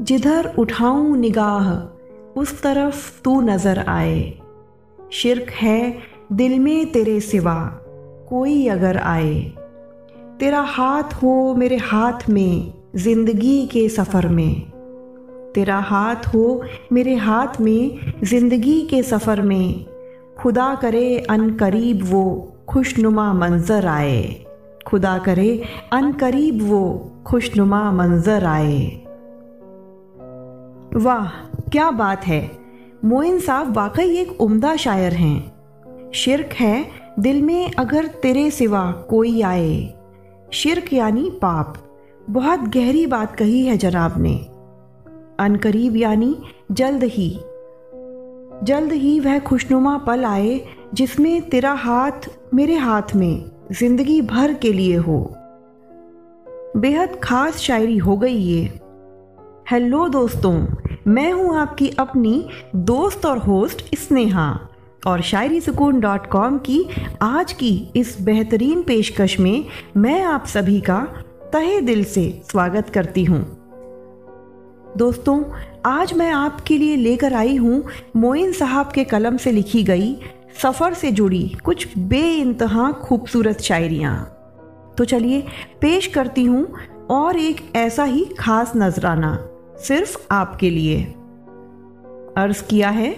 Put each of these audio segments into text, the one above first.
जिधर उठाऊं निगाह, उस तरफ़ तू नज़र आए। शिरक है दिल में तेरे सिवा, कोई अगर आए। तेरा हाथ हो मेरे हाथ में, ज़िंदगी के सफ़र में। तेरा हाथ हो मेरे हाथ में, ज़िंदगी के सफ़र में। खुदा करे अन करीब वो खुशनुमा मंज़र आए। खुदा करे अन करीब वो खुशनुमा मंज़र आए। वाह, क्या बात है। मोइन साहब वाकई एक उम्दा शायर हैं। शिरक है, दिल में अगर तेरे सिवा कोई आए। शिरक यानी पाप। बहुत गहरी बात कही है जनाब ने। अनकरीब यानी जल्द ही। जल्द ही वह खुशनुमा पल आए जिसमें तेरा हाथ मेरे हाथ में ज़िंदगी भर के लिए हो। बेहद खास शायरी हो गई ये। हेलो दोस्तों मैं हूँ आपकी अपनी दोस्त और होस्ट स्नेहा और शायरी सुकून डॉट कॉम की आज की इस बेहतरीन पेशकश में मैं आप सभी का तहे दिल से स्वागत करती हूँ। दोस्तों, आज मैं आपके लिए लेकर आई हूँ मोइन साहब के कलम से लिखी गई सफ़र से जुड़ी कुछ बे इंतहा खूबसूरत शायरियाँ। तो चलिए पेश करती हूँ और एक ऐसा ही खास नजराना। सिर्फ़ आपके लिए। अर्ज़ किया है,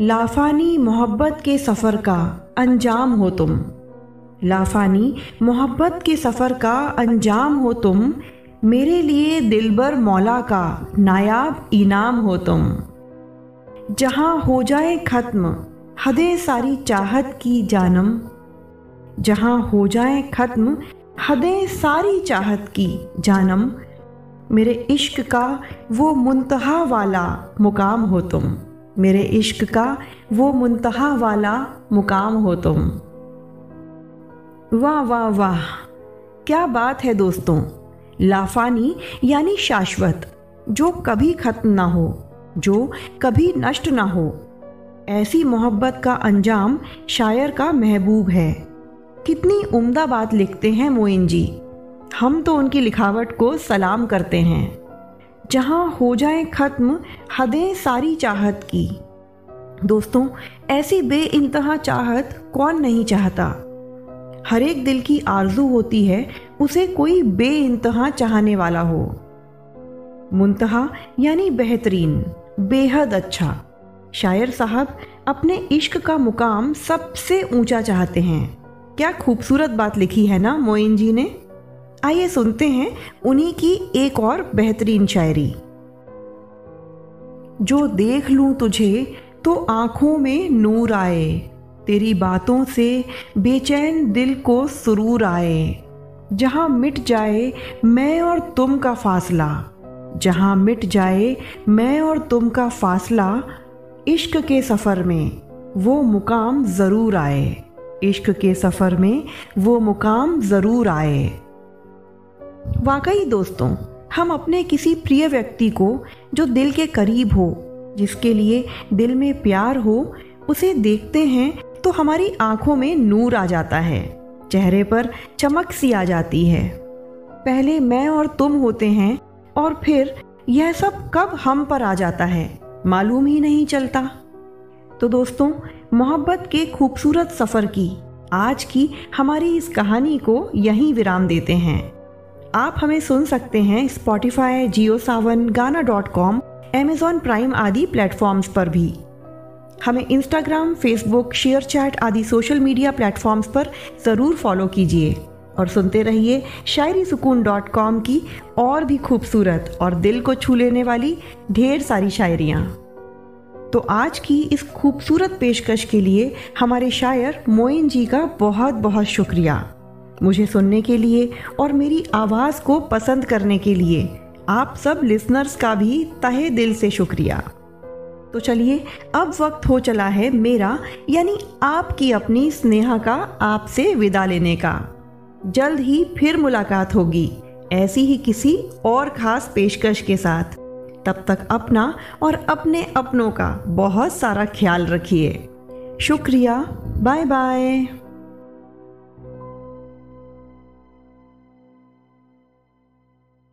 लाफानी मोहब्बत के सफ़र का अंजाम हो तुम। लाफानी मोहब्बत के सफ़र का अंजाम हो तुम, मेरे लिए दिलबर मौला का नायाब इनाम हो तुम। जहाँ हो जाए ख़त्म, हदे सारी चाहत की जानम। जहाँ हो जाए ख़त्म, हदें सारी चाहत की जानम। मेरे इश्क का वो मुंतहा वाला मुकाम हो तुम। मेरे इश्क का वो मुंतहा वाला मुकाम हो तुम। वाह वाह वाह। क्या बात है दोस्तों। लाफानी यानी शाश्वत, जो कभी खत्म ना हो, जो कभी नष्ट ना हो। ऐसी मोहब्बत का अंजाम शायर का महबूब है। कितनी उम्दा बात लिखते हैं मोइन जी। हम तो उनकी लिखावट को सलाम करते हैं। जहाँ हो जाए ख़त्म, हदें सारी चाहत की। दोस्तों, ऐसी बे इंतहा चाहत कौन नहीं चाहता? हर एक दिल की आरज़ू होती है, उसे कोई बे इंतहा चाहने वाला हो। मुंतहा यानी बेहतरीन, बेहद अच्छा। शायर साहब अपने इश्क का मुकाम सबसे ऊँचा चाहते हैं। क्या खूबसूरत बात लिखी है ना मोइन जी ने? आइए सुनते हैं उन्हीं की एक और बेहतरीन शायरी। जो देख लूँ तुझे तो आँखों में नूर आए। तेरी बातों से बेचैन दिल को सुरूर आए। जहाँ मिट जाए मैं और तुम का फासला। जहाँ मिट जाए मैं और तुम का फासला, इश्क के सफ़र में वो मुकाम ज़रूर आए। इश्क के सफ़र में वो मुकाम ज़रूर आए। वाकई दोस्तों, हम अपने किसी प्रिय व्यक्ति को, जो दिल के करीब हो, जिसके लिए दिल में प्यार हो, उसे देखते हैं तो हमारी आँखों में नूर आ जाता है, चेहरे पर चमक सी आ जाती है। पहले मैं और तुम होते हैं, और फिर यह सब कब हम पर आ जाता है, मालूम ही नहीं चलता। तो दोस्तों, मोहब्बत के खूबसूरत सफ़र की, आज की हमारी इस कहानी को यहीं विराम देते हैं। आप हमें सुन सकते हैं Spotify Jio Saavn Gaana dot com Amazon Prime आदि प्लेटफॉर्म्स पर भी। हमें इंस्टाग्राम फेसबुक शेयर चैट आदि सोशल मीडिया प्लेटफॉर्म्स पर ज़रूर फॉलो कीजिए। और सुनते रहिए शायरी सुकून डॉट कॉम की और भी खूबसूरत और दिल को छू लेने वाली ढेर सारी शायरियाँ। तो आज की इस खूबसूरत पेशकश के लिए हमारे शायर मोइन जी का बहुत बहुत शुक्रिया। मुझे सुनने के लिए और मेरी आवाज़ को पसंद करने के लिए आप सब लिसनर्स का भी तहे दिल से शुक्रिया। तो चलिए, अब वक्त हो चला है मेरा, यानी आपकी अपनी स्नेहा का आपसे विदा लेने का। जल्द ही फिर मुलाकात होगी, ऐसी ही किसी और खास पेशकश के साथ। तब तक अपना और अपने अपनों का बहुत सारा ख्याल रखिए। शुक्रिया बाय बाय